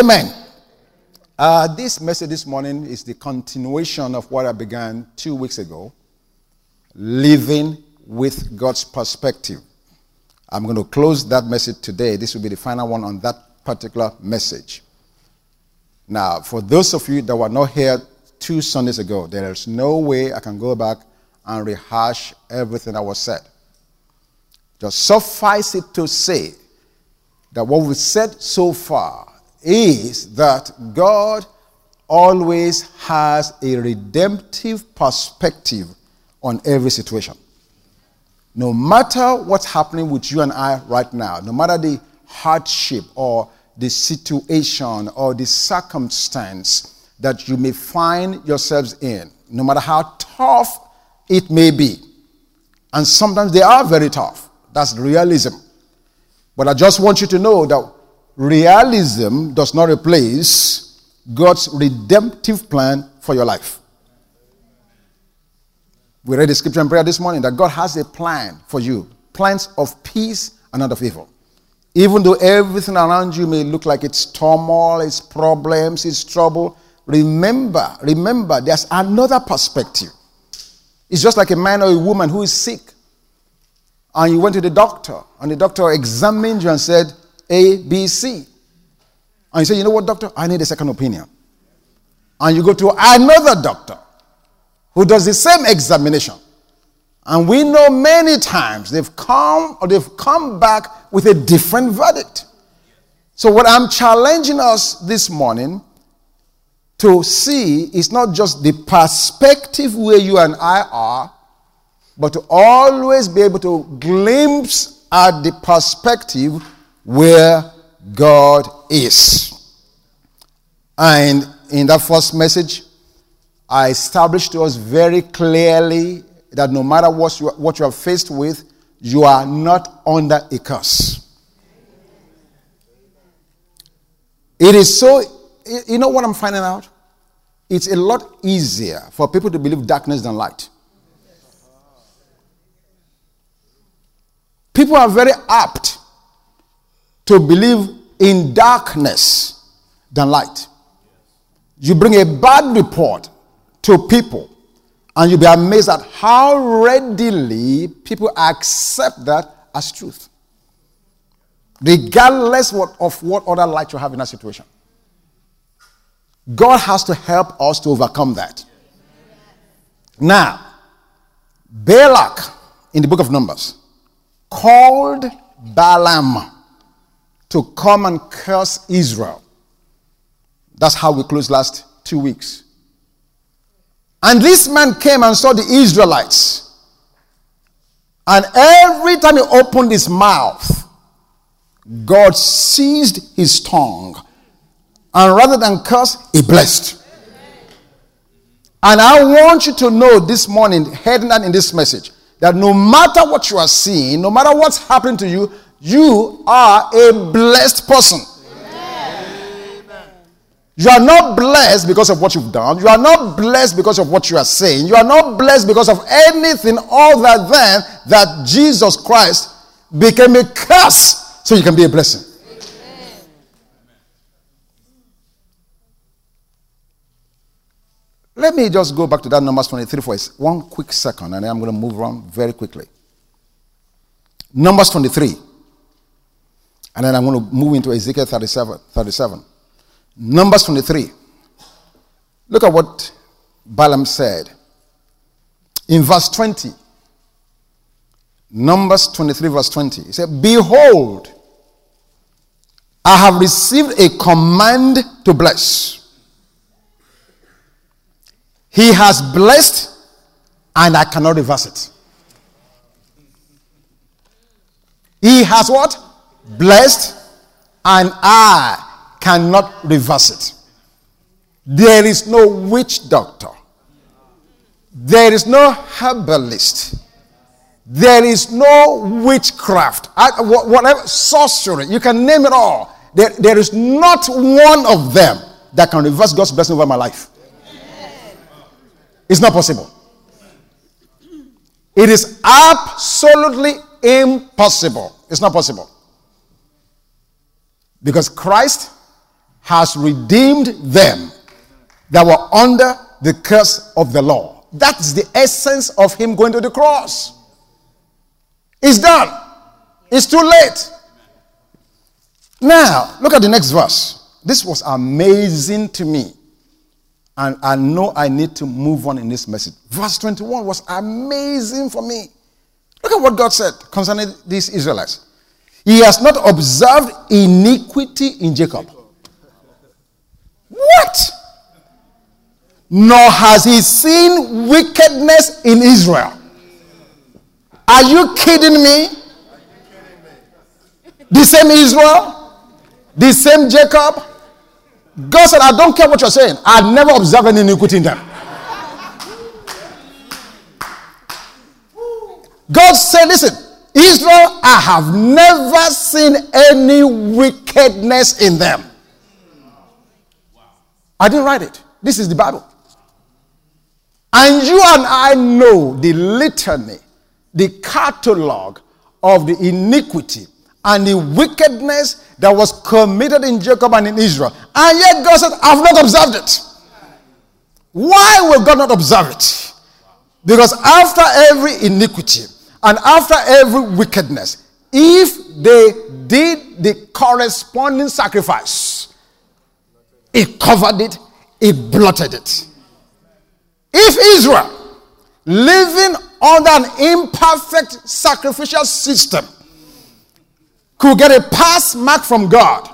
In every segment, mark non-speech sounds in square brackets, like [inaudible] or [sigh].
Amen. Uh, this message this morning is the continuation of what I began two weeks ago living with God's perspective. I'm going to close that message today. This will be the final one on that particular message. Now, for those of you that were not here two Sundays ago, there is no way I can go back and rehash everything that was said. Just suffice it to say that what we've said so far is that God always has a redemptive perspective on every situation. No matter what's happening with you and I right now, no matter the hardship or the situation or the circumstance that you may find yourselves in, no matter how tough it may be, and sometimes they are very tough. That's realism. But I just want you to know that realism does not replace God's redemptive plan for your life. We read the scripture in prayer this morning that God has a plan for you plans of peace and not of evil. Even though everything around you may look like it's turmoil, it's problems, it's trouble, remember, remember, there's another perspective. It's just like a man or a woman who is sick. And you went to the doctor, and the doctor examined you and said, A, B, C. And you say, You know what, doctor? I need a second opinion. And you go to another doctor who does the same examination. And we know many times they've come or they've come back with a different verdict. So, what I'm challenging us this morning to see is not just the perspective where you and I are, but to always be able to glimpse at the perspective where God is. And in that first message, I established to us very clearly that no matter what you, what you are faced with, you are not under a curse. It is so, you know what I'm finding out? It's a lot easier for people to believe darkness than light. People are very apt to believe in darkness than light. You bring a bad report to people, and you'll be amazed at how readily people accept that as truth, regardless of what other light you have in that situation. God has to help us to overcome that. Now, Balak in the book of Numbers called Balaam to come and curse Israel. That's how we closed last two weeks. And this man came and saw the Israelites. And every time he opened his mouth, God seized his tongue. And rather than curse, he blessed. And I want you to know this morning, heading in this message, that no matter what you are seeing, no matter what's happening to you, you are a blessed person. You are not blessed because of what you've done. You are not blessed because of what you are saying. You are not blessed because of anything other than that Jesus Christ became a curse so you can be a blessing. Let me just go back to that Numbers 23 for one quick second, and then I'm going to move on very quickly. Numbers 23. And then I'm going to move into Ezekiel 37. 37. Numbers 23. Look at what Balaam said. In verse 20. Numbers 23, verse 20. He said, Behold, I have received a command to bless. He has blessed, and I cannot reverse it. He has what? Blessed, and I cannot reverse it. There is no witch doctor. There is no herbalist. There is no witchcraft. Whatever, sorcery. You can name it all. There, there is not one of them that can reverse God's blessing over my life. It's not possible. It is absolutely impossible. It's not possible. Because Christ has redeemed them that were under the curse of the law. That's the essence of him going to the cross. It's done. It's too late. Now, look at the next verse. This was amazing to me. And I know I need to move on in this message. Verse 21 was amazing for me. Look at what God said concerning these Israelites. He has not observed iniquity in Jacob. What? Nor has he seen wickedness in Israel. Are you kidding me? The same Israel, the same Jacob. God said, I don't care what you're saying. I never observed any iniquity in them. God said, Listen, Israel, I have never seen any wickedness in them. I didn't write it. This is the Bible. And you and I know the litany, the catalog of the iniquity and the wickedness that was committed in Jacob and in Israel. And yet God said, I've not observed it. Why will God not observe it? Because after every iniquity and after every wickedness, if they did the corresponding sacrifice, it covered it, it blotted it. If Israel, living under an imperfect sacrificial system, could get a pass mark from God,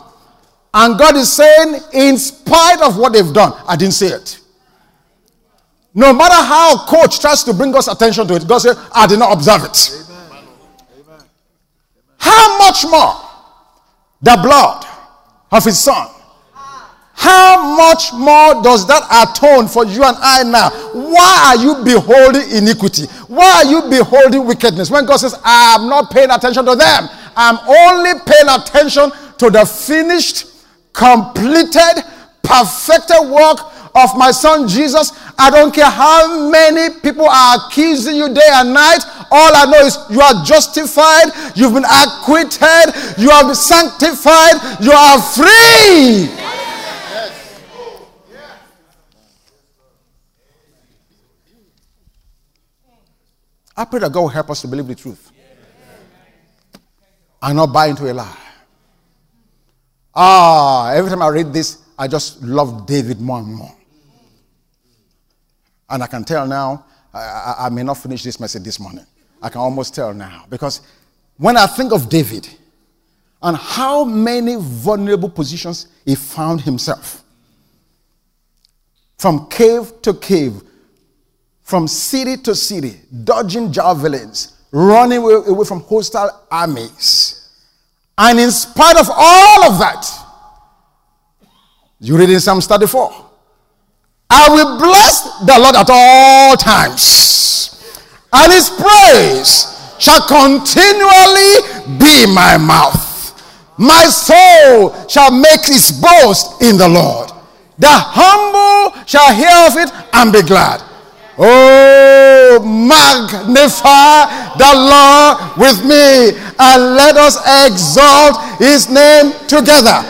and God is saying, in spite of what they've done, I didn't say it. No matter how coach tries to bring us attention to it, God says, I did not observe it. Amen. How much more the blood of his son how much more does that atone for you and I now? Why are you beholding iniquity? Why are you beholding wickedness? When God says, I am not paying attention to them, I'm only paying attention to the finished, completed, perfected work of my son Jesus. I don't care how many people are accusing you day and night. All I know is you are justified, you've been acquitted, you have been sanctified, you are free. I pray that God will help us to believe the truth and not buy into a lie. Ah, every time I read this, I just love David more and more. And I can tell now, I, I, I, may not finish this message this morning. I can almost tell now. Because when I think of David and how many vulnerable positions he found himself from cave to cave, from city to city, dodging javelins, running away from hostile armies. And in spite of all of that, you read in Psalm 34, I will bless the Lord at all times, and his praise shall continually be my mouth. My soul shall make its boast in the Lord. The humble shall hear of it and be glad. Oh, magnify the Lord with me and let us exalt his name together.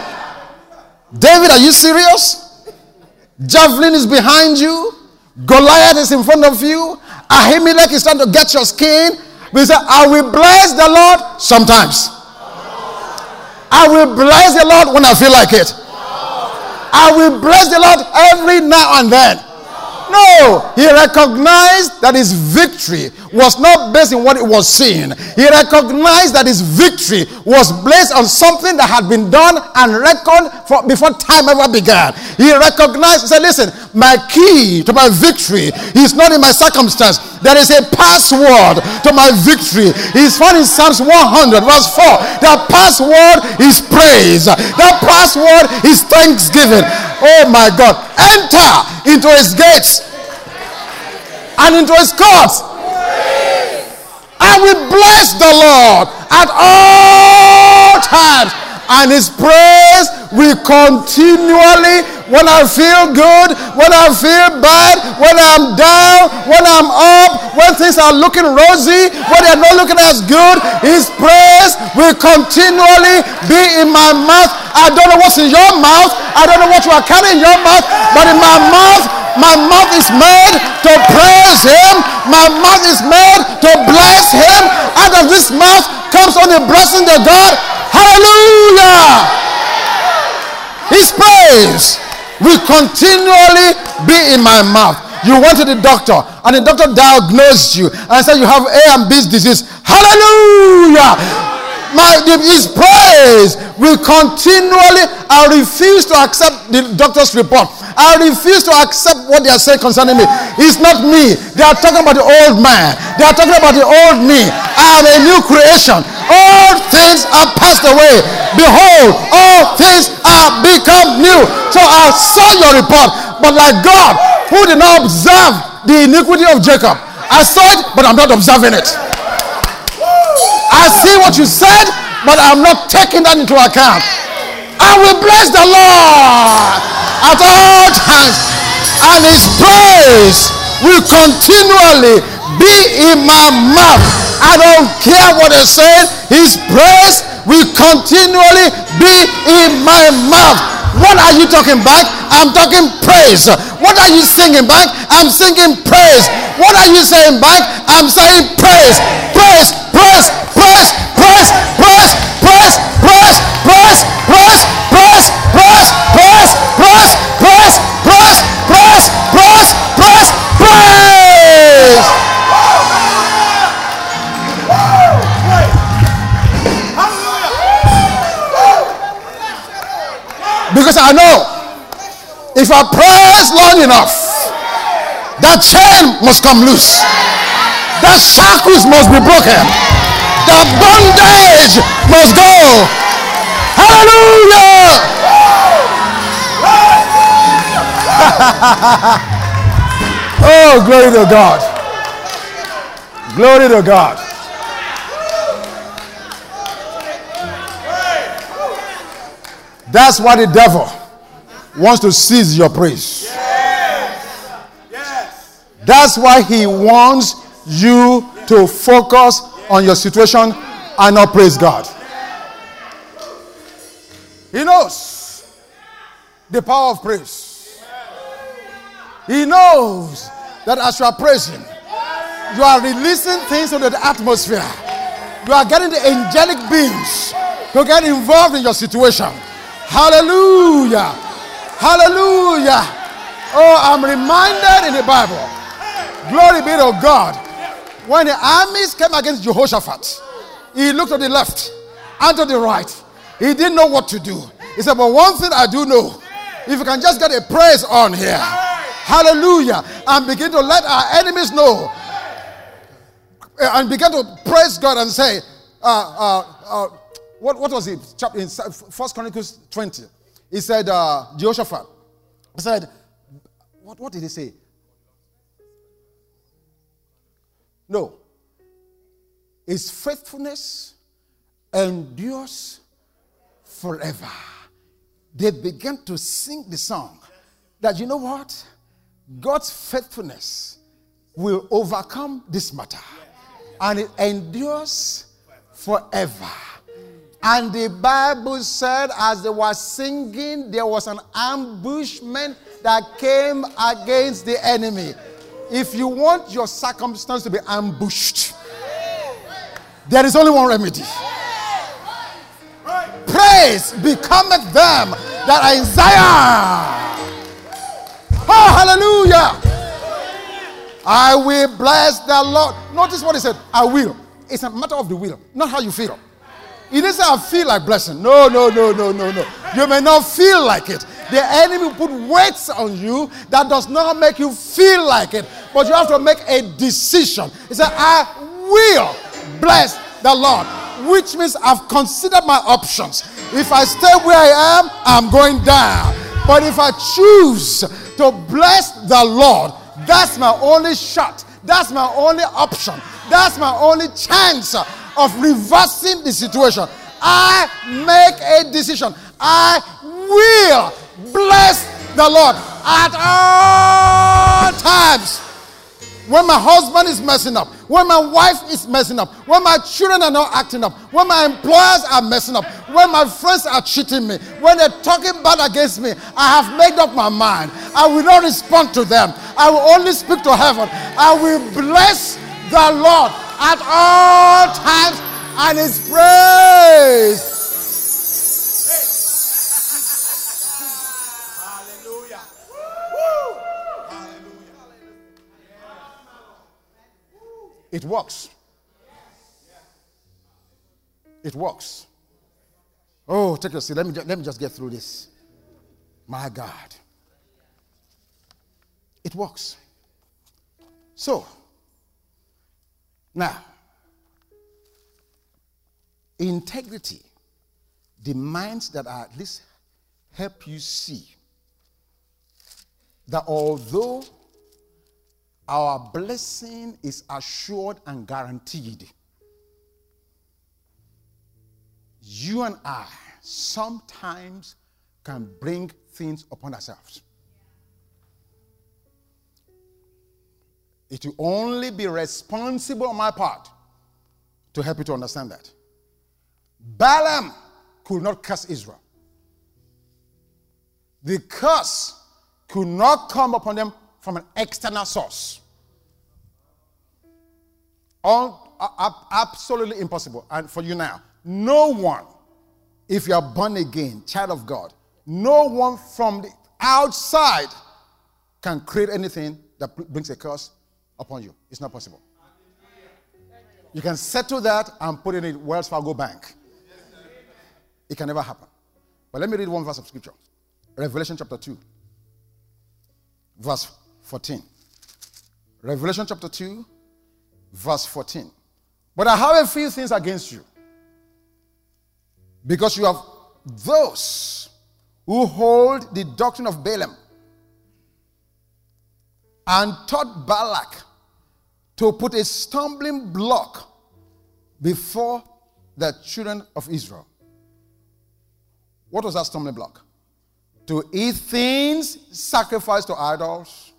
David, are you serious? Javelin is behind you, Goliath is in front of you, Ahimelech is trying to get your skin. We say, I will bless the Lord sometimes. I will bless the Lord when I feel like it. I will bless the Lord every now and then. No, he recognized that his victory was not based on what it was seeing. He recognized that his victory was based on something that had been done and reckoned for before time ever began. He recognized, he said, Listen, my key to my victory is not in my circumstance. There is a password to my victory. It's found in Psalms 100, verse 4. That password is praise. That password is thanksgiving. Oh my God. Enter into his gates and into his courts. I will bless the Lord at all times, and his praise will continually when I feel good, when I feel bad, when I'm down, when I'm up, when things are looking rosy, when they're not looking as good, His praise will continually be in my mouth. I don't know what's in your mouth. I don't know what you are carrying in your mouth, but in my mouth, my mouth is made to praise Him. My mouth is made to bless Him. Out of this mouth comes only blessing the God. Hallelujah! His praise will continually be in my mouth. You went to the doctor, and the doctor diagnosed you and said you have A and B disease. Hallelujah! My, his praise will continually. I refuse to accept the doctor's report. I refuse to accept what they are saying concerning me. It's not me. They are talking about the old man. They are talking about the old me. I am a new creation. All things are passed away. Behold, all things are become new. So I saw your report, but like God, who did not observe the iniquity of Jacob. I saw it, but I'm not observing it. I see what you said, but I'm not taking that into account. I will bless the Lord at all times, and his praise will continually be in my mouth. I don't care what they say, his praise will continually be in my mouth. What are you talking back? I'm talking praise. What are you singing back? I'm singing praise. What are you saying back? I'm saying praise. Praise, praise, praise, Because I know if I praise long enough, that chain must come loose. That shackles must be broken. That bondage must go. Hallelujah. [laughs] oh, glory to God. Glory to God. That's why the devil wants to seize your praise. Yes. Yes. That's why he wants you to focus on your situation and not praise God. He knows the power of praise. He knows that as you are praising, you are releasing things into the atmosphere. You are getting the angelic beings to get involved in your situation. Hallelujah. Hallelujah. Oh, I'm reminded in the Bible. Glory be to God. When the armies came against Jehoshaphat, he looked to the left and to the right. He didn't know what to do. He said, But one thing I do know if you can just get a praise on here, hallelujah, and begin to let our enemies know, and begin to praise God and say, uh, uh, uh, what, what was it? In First Chronicles 20. He said, uh, Jehoshaphat. He said, what, what did he say? No. His faithfulness endures forever. They began to sing the song that you know what? God's faithfulness will overcome this matter. And it endures forever. And the Bible said, as they were singing, there was an ambushment that came against the enemy. If you want your circumstance to be ambushed, there is only one remedy. Praise becometh them that are in Zion. Oh, hallelujah. I will bless the Lord. Notice what he said. I will. It's a matter of the will, not how you feel. He didn't say, I feel like blessing. No, no, no, no, no, no. You may not feel like it. The enemy put weights on you that does not make you feel like it. But you have to make a decision. He said, I will bless the Lord. Which means I've considered my options. If I stay where I am, I'm going down. But if I choose to bless the Lord, that's my only shot. That's my only option. That's my only chance of reversing the situation. I make a decision. I will bless the Lord at all times. when my husband is messing up, when my wife is messing up, when my children are not acting up, when my employers are messing up, when my friends are cheating me, when they're talking bad against me, I have made up my mind. I will not respond to them. I will only speak to heaven. I will bless the Lord at all times and his praise It works. It works. Oh, take a seat. Let me, let me just get through this. My God. It works. So, now, integrity demands that I at least help you see that although our blessing is assured and guaranteed. You and I sometimes can bring things upon ourselves. It will only be responsible on my part to help you to understand that. Balaam could not curse Israel. The curse could not come upon them from an external source. All, uh, absolutely impossible. And for you now, no one, if you are born again, child of God, no one from the outside can create anything that brings a curse upon you. It's not possible. You can settle that and put it in Wells Fargo Bank. It can never happen. But let me read one verse of scripture Revelation chapter 2, verse 14. Revelation chapter 2, verse 14. But I have a few things against you. Because you have those who hold the doctrine of Balaam and taught Balak to put a stumbling block before the children of Israel. What was that stumbling block? To eat things sacrificed to idols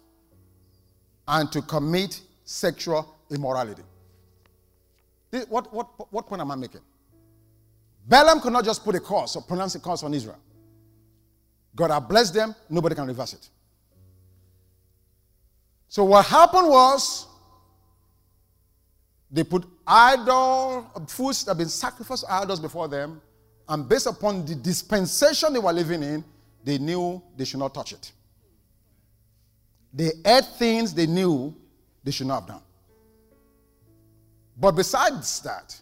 and to commit sexual immorality. What, what, what point am I making? Balaam could not just put a curse or pronounce a curse on Israel. God had blessed them, nobody can reverse it. So what happened was they put idol foods that have been sacrificed to idols before them, and based upon the dispensation they were living in, they knew they should not touch it. They ate things they knew they should not have done. But besides that,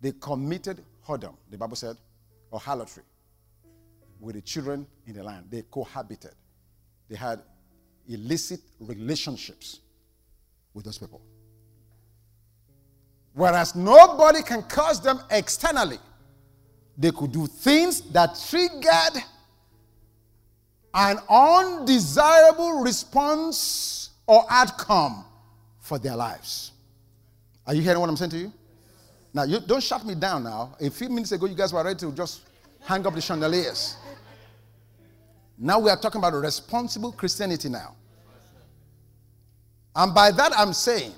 they committed whoredom, the Bible said, or harlotry with the children in the land. They cohabited. They had illicit relationships with those people. Whereas nobody can curse them externally, they could do things that triggered an undesirable response or outcome for their lives. Are you hearing what I'm saying to you? Now, you don't shut me down now. A few minutes ago, you guys were ready to just hang up the chandeliers. Now we are talking about responsible Christianity now. And by that, I'm saying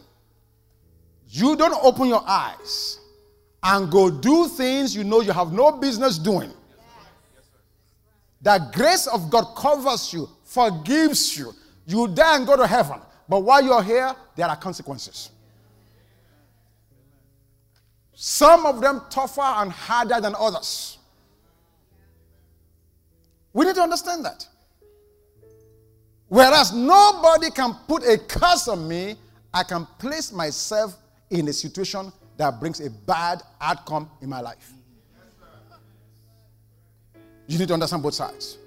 you don't open your eyes and go do things you know you have no business doing the grace of God covers you, forgives you. You die and go to heaven. But while you're here, there are consequences. Some of them tougher and harder than others. We need to understand that. Whereas nobody can put a curse on me, I can place myself in a situation that brings a bad outcome in my life. You need to understand both sides.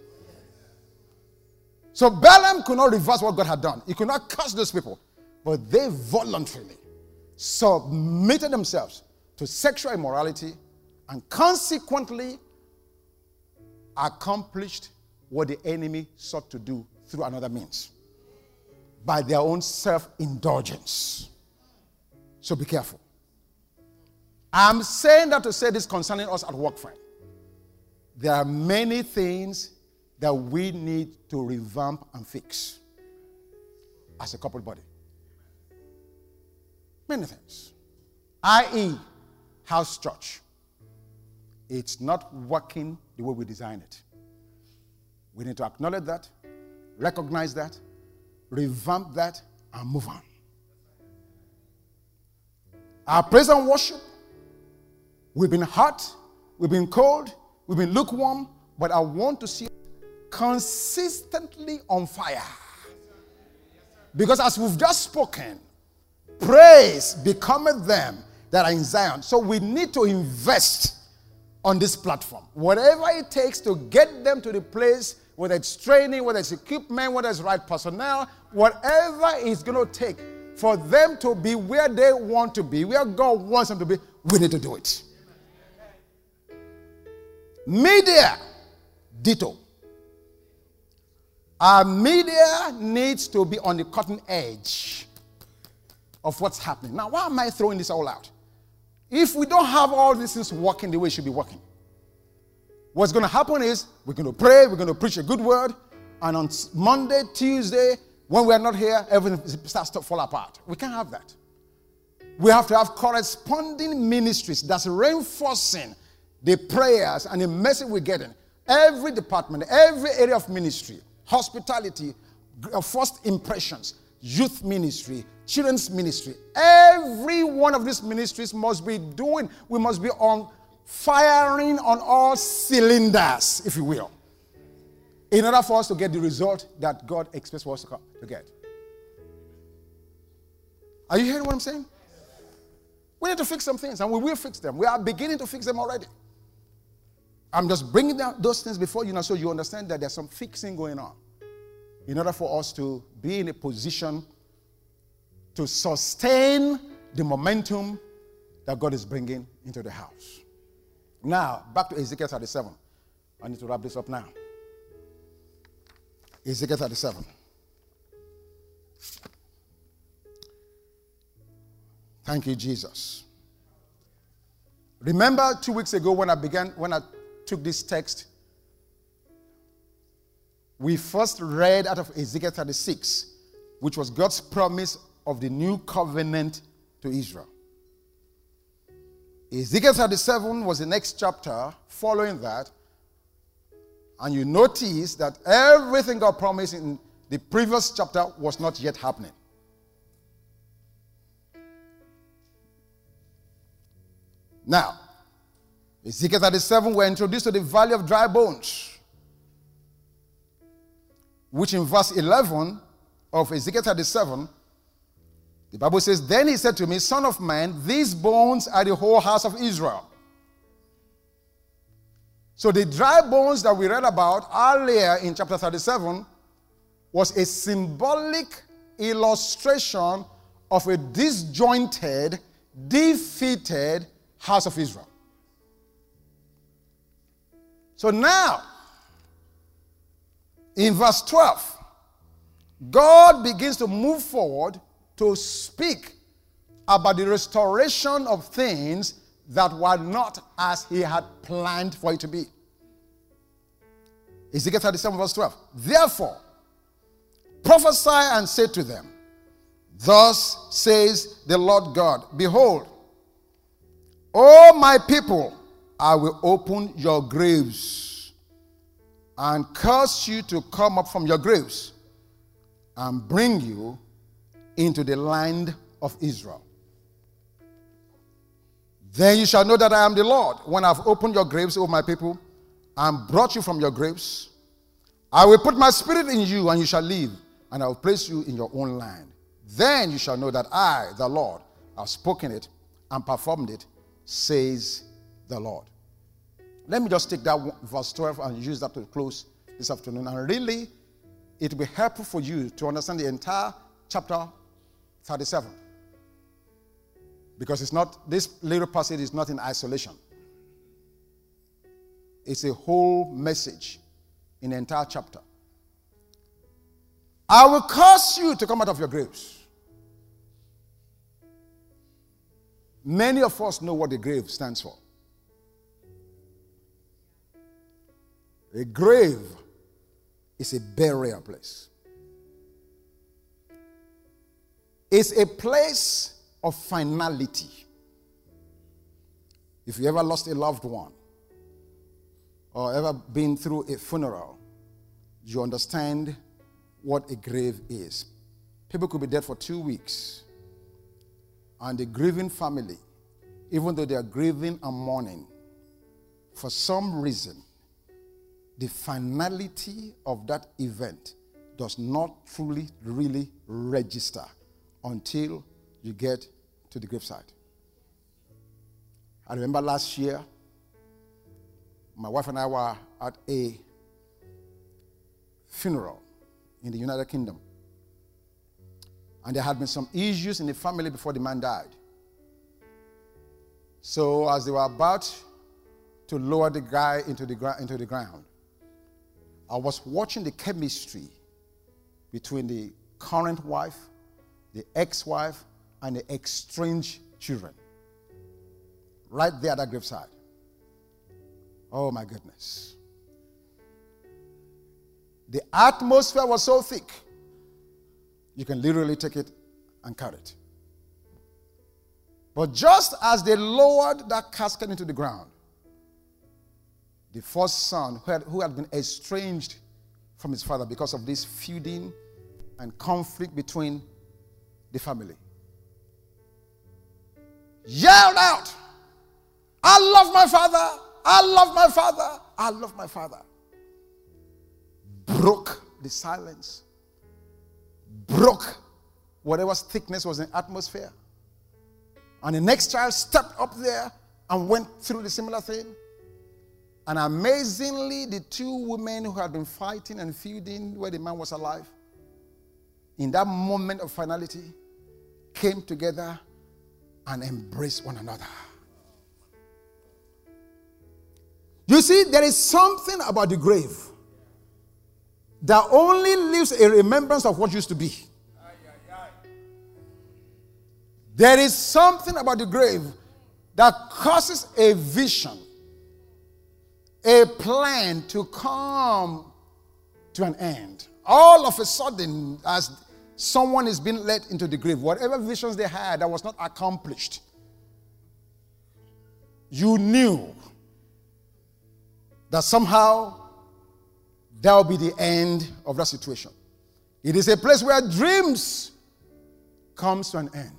So Balaam could not reverse what God had done. He could not curse those people. But they voluntarily submitted themselves to sexual immorality and consequently accomplished what the enemy sought to do through another means by their own self indulgence. So be careful. I'm saying that to say this concerning us at work, friend. There are many things that we need to revamp and fix as a couple body. Many things. I.e., house church. It's not working the way we designed it. We need to acknowledge that, recognize that, revamp that, and move on. Our praise and worship, we've been hot, we've been cold, we've been lukewarm, but I want to see consistently on fire. Because as we've just spoken, praise becometh them that are in Zion. So we need to invest on this platform. Whatever it takes to get them to the place, whether it's training, whether it's equipment, whether it's right personnel, whatever it's going to take for them to be where they want to be, where God wants them to be, we need to do it. Media, ditto. Our media needs to be on the cutting edge of what's happening. Now, why am I throwing this all out? If we don't have all these things working the way it should be working, what's going to happen is we're going to pray, we're going to preach a good word, and on Monday, Tuesday, when we're not here, everything starts to fall apart. We can't have that. We have to have corresponding ministries that's reinforcing the prayers and the message we're getting. Every department, every area of ministry, hospitality, uh, first impressions, youth ministry, children's ministry. Every one of these ministries must be doing, we must be on firing on all cylinders, if you will in order for us to get the result that God expects for us to get. Are you hearing what I'm saying? We need to fix some things, and we will fix them. We are beginning to fix them already. I'm just bringing down those things before you now so you understand that there's some fixing going on in order for us to be in a position to sustain the momentum that God is bringing into the house. Now, back to Ezekiel 37. I need to wrap this up now. Ezekiel 37. Thank you, Jesus. Remember two weeks ago when I began, when I took this text, we first read out of Ezekiel 36, which was God's promise of the new covenant to Israel. Ezekiel 37 was the next chapter following that, and you notice that everything God promised in the previous chapter was not yet happening. Now, Ezekiel 37, we're introduced to the valley of dry bones, which in verse 11 of Ezekiel 37, the Bible says, Then he said to me, Son of man, these bones are the whole house of Israel. So the dry bones that we read about earlier in chapter 37 was a symbolic illustration of a disjointed, defeated house of Israel. So now, in verse 12, God begins to move forward to speak about the restoration of things that were not as he had planned for it to be. Ezekiel 37, verse 12. Therefore, prophesy and say to them, Thus says the Lord God, Behold, O my people, I will open your graves and cause you to come up from your graves and bring you into the land of Israel. Then you shall know that I am the Lord when I've opened your graves, O my people, and brought you from your graves. I will put my spirit in you, and you shall live, and I will place you in your own land. Then you shall know that I, the Lord, have spoken it and performed it, says the Lord. Let me just take that verse 12 and use that to close this afternoon. And really, it will be helpful for you to understand the entire chapter 37. Because it's not, this little passage is not in isolation. It's a whole message in the entire chapter. I will cause you to come out of your graves. Many of us know what the grave stands for. A grave is a burial place. It's a place of finality. If you ever lost a loved one or ever been through a funeral, you understand what a grave is. People could be dead for two weeks, and the grieving family, even though they are grieving and mourning, for some reason, the finality of that event does not truly, really register until you get to the graveside. I remember last year, my wife and I were at a funeral in the United Kingdom. And there had been some issues in the family before the man died. So, as they were about to lower the guy into the, into the ground, I was watching the chemistry between the current wife, the ex wife, and the estranged children. Right there at that graveside. Oh my goodness. The atmosphere was so thick, you can literally take it and carry it. But just as they lowered that casket into the ground, the first son who had, who had been estranged from his father because of this feuding and conflict between the family yelled out, I love my father, I love my father, I love my father broke the silence, broke whatever thickness was in atmosphere. And the next child stepped up there and went through the similar thing. And amazingly, the two women who had been fighting and feuding where the man was alive, in that moment of finality, came together and embrace one another. You see, there is something about the grave that only leaves a remembrance of what used to be. There is something about the grave that causes a vision, a plan to come to an end. All of a sudden, as someone is being led into the grave, whatever visions they had that was not accomplished, you knew that somehow that will be the end of that situation. It is a place where dreams comes to an end.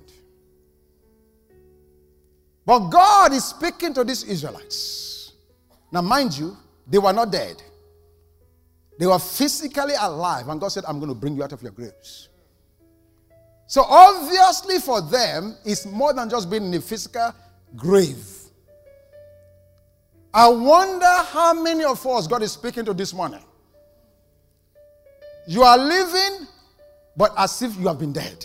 But God is speaking to these Israelites. Now, mind you, they were not dead. They were physically alive, and God said, I'm going to bring you out of your graves. So, obviously, for them, it's more than just being in a physical grave. I wonder how many of us God is speaking to this morning. You are living, but as if you have been dead.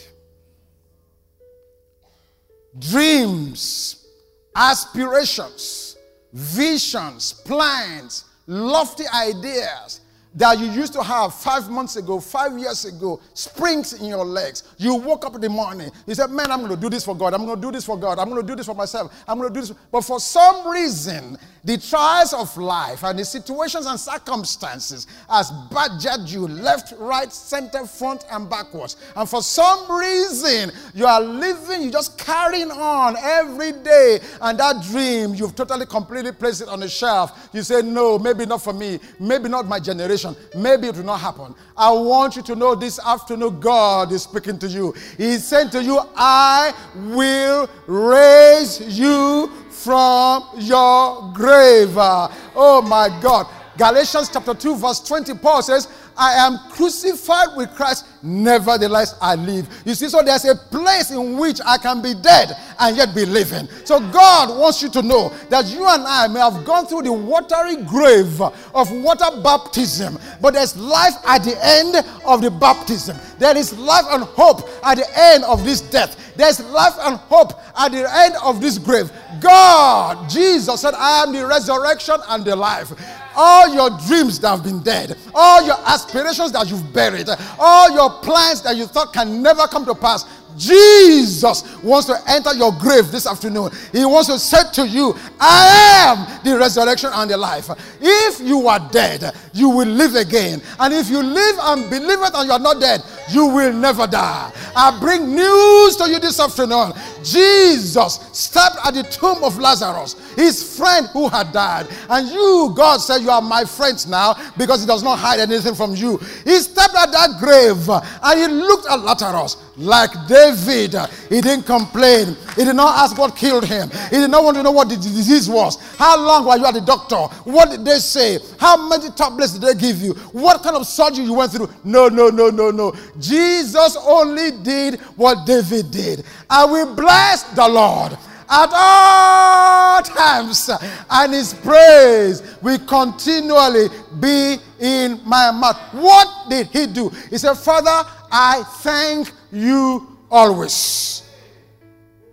Dreams, aspirations, visions, plans, lofty ideas that you used to have five months ago, five years ago, springs in your legs. You woke up in the morning, you said, Man, I'm going to do this for God. I'm going to do this for God. I'm going to do this for myself. I'm going to do this. But for some reason, the trials of life and the situations and circumstances has badgered you left, right, center, front, and backwards. And for some reason, you are living, you're just carrying on every day. And that dream, you've totally, completely placed it on the shelf. You say, No, maybe not for me. Maybe not my generation. Maybe it will not happen. I want you to know this afternoon, God is speaking to you. He said to you, I will raise you from your grave. Oh my God. Galatians chapter 2, verse 20, Paul says, I am crucified with Christ, nevertheless I live. You see, so there's a place in which I can be dead and yet be living. So God wants you to know that you and I may have gone through the watery grave of water baptism, but there's life at the end of the baptism. There is life and hope at the end of this death. There's life and hope at the end of this grave. God, Jesus said, I am the resurrection and the life. All your dreams that have been dead, all your aspirations that you've buried, all your plans that you thought can never come to pass, Jesus wants to enter your grave this afternoon. He wants to say to you, I am the resurrection and the life. If you are dead, you will live again. And if you live and believe it and you are not dead, you will never die. I bring news to you this afternoon. Jesus stepped at the tomb of Lazarus, his friend who had died. And you, God said, You are my friends now because he does not hide anything from you. He stepped at that grave and he looked at Lazarus like David. He didn't complain. He did not ask what killed him. He did not want to know what the disease was. How long were you at the doctor? What they say? How many tablets did they give you? What kind of surgery you went through? No, no, no, no, no. Jesus only did what David did. I will bless the Lord at all times, and his praise will continually be in my mouth. What did he do? He said, Father, I thank you always.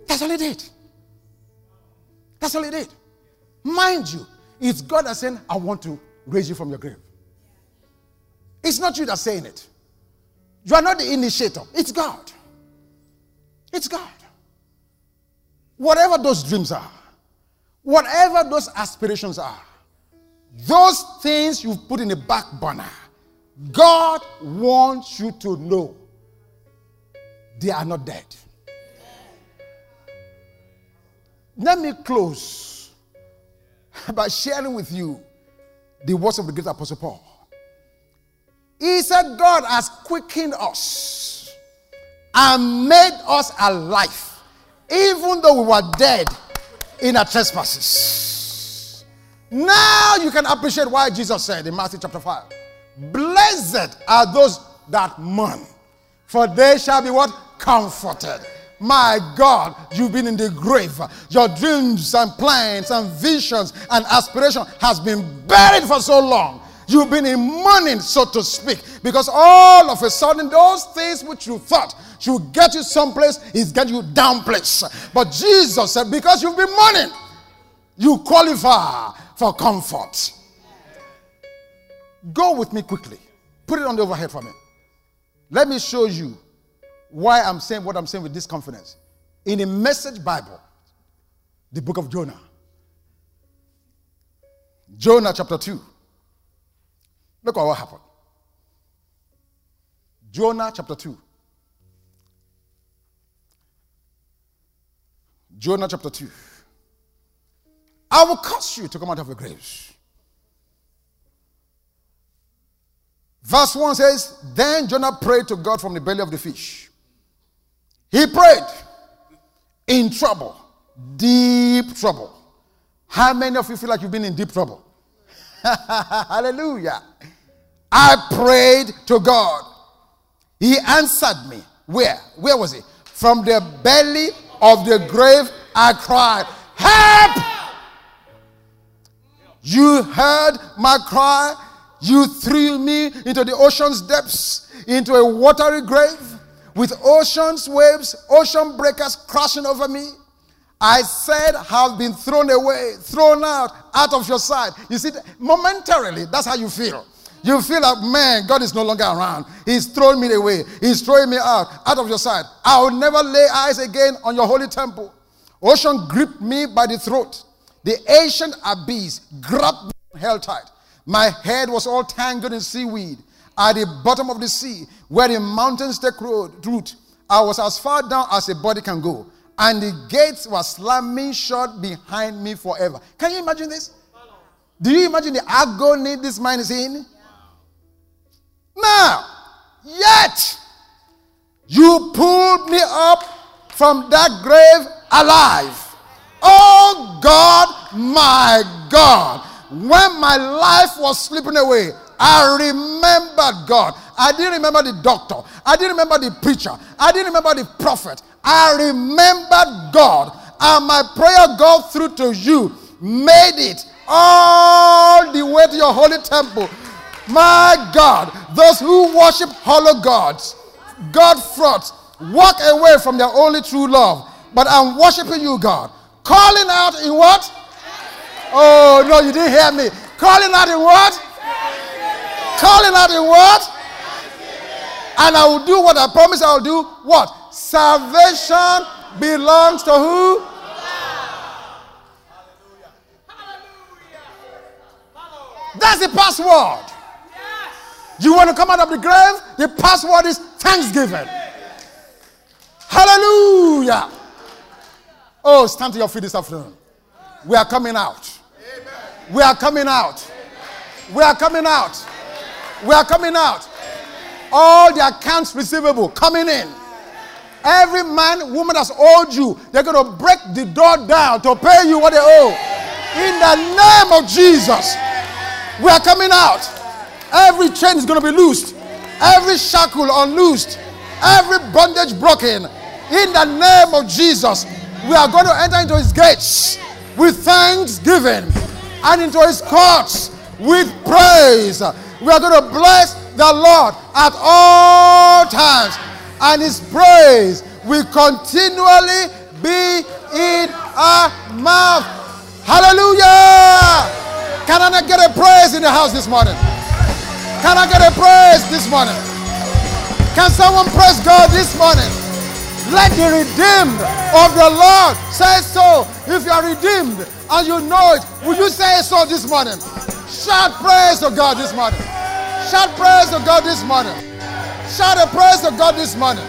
That's all he did. That's all he did. Mind you, it's God that's saying, I want to raise you from your grave. It's not you that's saying it. You are not the initiator, it's God. It's God. Whatever those dreams are, whatever those aspirations are, those things you've put in the back burner, God wants you to know they are not dead. Let me close [laughs] by sharing with you the words of the great apostle Paul. He said, God has quickened us and made us alive, even though we were dead in our trespasses. Now you can appreciate why Jesus said in Matthew chapter 5 Blessed are those that mourn, for they shall be what? Comforted. My God, you've been in the grave. Your dreams and plans and visions and aspiration has been buried for so long. You've been in mourning, so to speak, because all of a sudden, those things which you thought should get you someplace is get you down place. But Jesus said, because you've been mourning, you qualify for comfort. Go with me quickly. Put it on the overhead for me. Let me show you why I'm saying what I'm saying with this confidence. In a message Bible, the book of Jonah, Jonah chapter 2. Look at what happened. Jonah chapter 2. Jonah chapter 2. I will cause you to come out of your graves. Verse 1 says, Then Jonah prayed to God from the belly of the fish. He prayed in trouble, deep trouble. How many of you feel like you've been in deep trouble? [laughs] Hallelujah. I prayed to God. He answered me. Where? Where was he? From the belly of the grave, I cried, Help! You heard my cry. You threw me into the ocean's depths, into a watery grave with ocean's waves, ocean breakers crashing over me. I said, have been thrown away, thrown out, out of your sight. You see, momentarily, that's how you feel. You feel like, man, God is no longer around. He's thrown me away. He's throwing me out, out of your sight. I will never lay eyes again on your holy temple. Ocean gripped me by the throat. The ancient abyss grabbed me held tight. My head was all tangled in seaweed. At the bottom of the sea, where the mountains take root, I was as far down as a body can go. And the gates were slamming shut behind me forever. Can you imagine this? Do you imagine the agony this man is in? Now, yet you pulled me up from that grave alive. Oh God, my God. When my life was slipping away, I remembered God. I didn't remember the doctor. I didn't remember the preacher. I didn't remember the prophet. I remembered God. And my prayer, God, through to you, made it all the way to your holy temple my God, those who worship hollow gods, God fraught, walk away from their only true love. But I'm worshiping you, God. Calling out in what? Oh, no, you didn't hear me. Calling out in what? Calling out in what? And I will do what I promise I will do. What? Salvation belongs to who? That's the password. You want to come out of the grave? The password is thanksgiving. Hallelujah. Oh, stand to your feet this afternoon. We are coming out. We are coming out. We are coming out. We are coming out. All the accounts receivable coming in. Every man, woman that's owed you, they're going to break the door down to pay you what they owe. In the name of Jesus, we are coming out. Every chain is going to be loosed, every shackle unloosed, every bondage broken. In the name of Jesus, we are going to enter into his gates with thanksgiving and into his courts with praise. We are going to bless the Lord at all times and his praise will continually be in our mouth. Hallelujah! Can I get a praise in the house this morning? Can I get a praise this morning? Can someone praise God this morning? Let the redeemed of the Lord say so. If you are redeemed and you know it, will you say so this morning? Shout praise to God this morning. Shout praise to God this morning. Shout a praise to God this morning.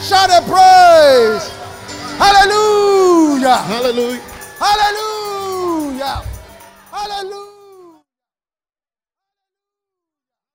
Shout a praise. Hallelujah. Hallelujah. Hallelujah. Hallelujah.